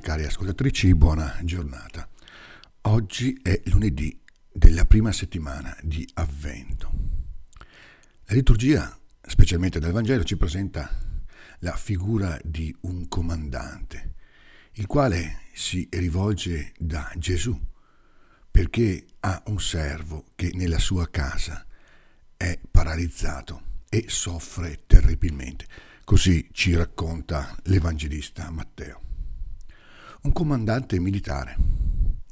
cari ascoltatrici, buona giornata. Oggi è lunedì della prima settimana di Avvento. La liturgia, specialmente dal Vangelo, ci presenta la figura di un comandante, il quale si rivolge da Gesù perché ha un servo che nella sua casa è paralizzato e soffre terribilmente. Così ci racconta l'Evangelista Matteo. Un comandante militare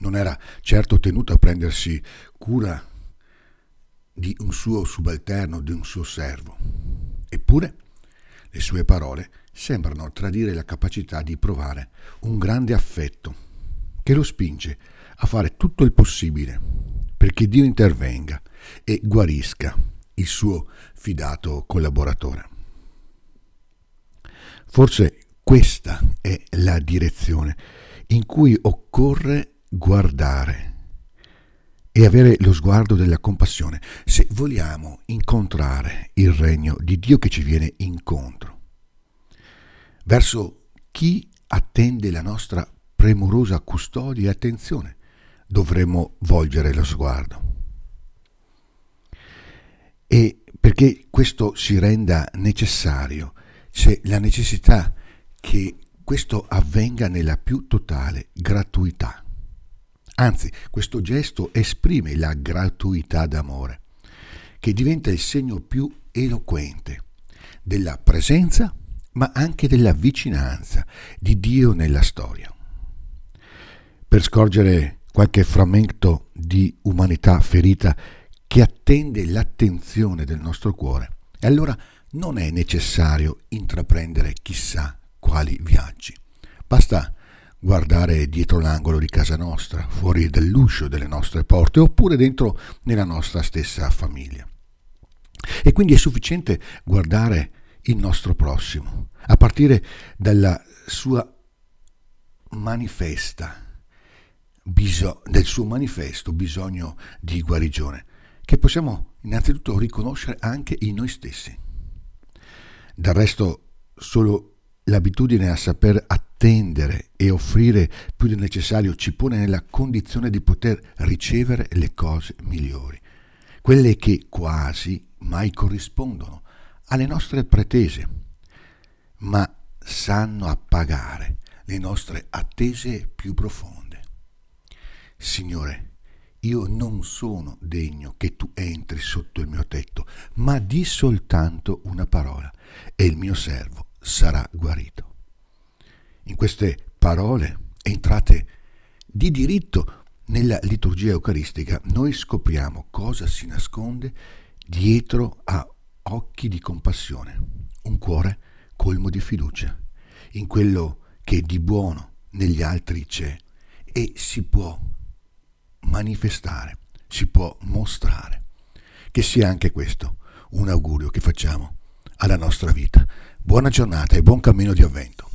non era certo tenuto a prendersi cura di un suo subalterno, di un suo servo. Eppure le sue parole sembrano tradire la capacità di provare un grande affetto che lo spinge a fare tutto il possibile perché Dio intervenga e guarisca il suo fidato collaboratore. Forse questa è la direzione in cui occorre guardare e avere lo sguardo della compassione se vogliamo incontrare il regno di Dio che ci viene incontro. Verso chi attende la nostra premurosa custodia e attenzione dovremo volgere lo sguardo. E perché questo si renda necessario, c'è la necessità che questo avvenga nella più totale gratuità. Anzi, questo gesto esprime la gratuità d'amore, che diventa il segno più eloquente della presenza, ma anche della vicinanza di Dio nella storia. Per scorgere qualche frammento di umanità ferita che attende l'attenzione del nostro cuore, allora non è necessario intraprendere chissà quali viaggi. Basta guardare dietro l'angolo di casa nostra, fuori dall'uscio delle nostre porte, oppure dentro nella nostra stessa famiglia. E quindi è sufficiente guardare il nostro prossimo, a partire dalla sua manifesta, del suo manifesto bisogno di guarigione, che possiamo innanzitutto riconoscere anche in noi stessi. Del resto, solo l'abitudine a saper attendere e offrire più del necessario ci pone nella condizione di poter ricevere le cose migliori, quelle che quasi mai corrispondono alle nostre pretese, ma sanno appagare le nostre attese più profonde. Signore, io non sono degno che tu entri sotto il mio tetto, ma di soltanto una parola e il mio servo sarà guarito. In queste parole entrate di diritto nella liturgia eucaristica, noi scopriamo cosa si nasconde dietro a occhi di compassione, un cuore colmo di fiducia in quello che di buono negli altri c'è e si può manifestare, si può mostrare. Che sia anche questo un augurio che facciamo alla nostra vita. Buona giornata e buon cammino di avvento.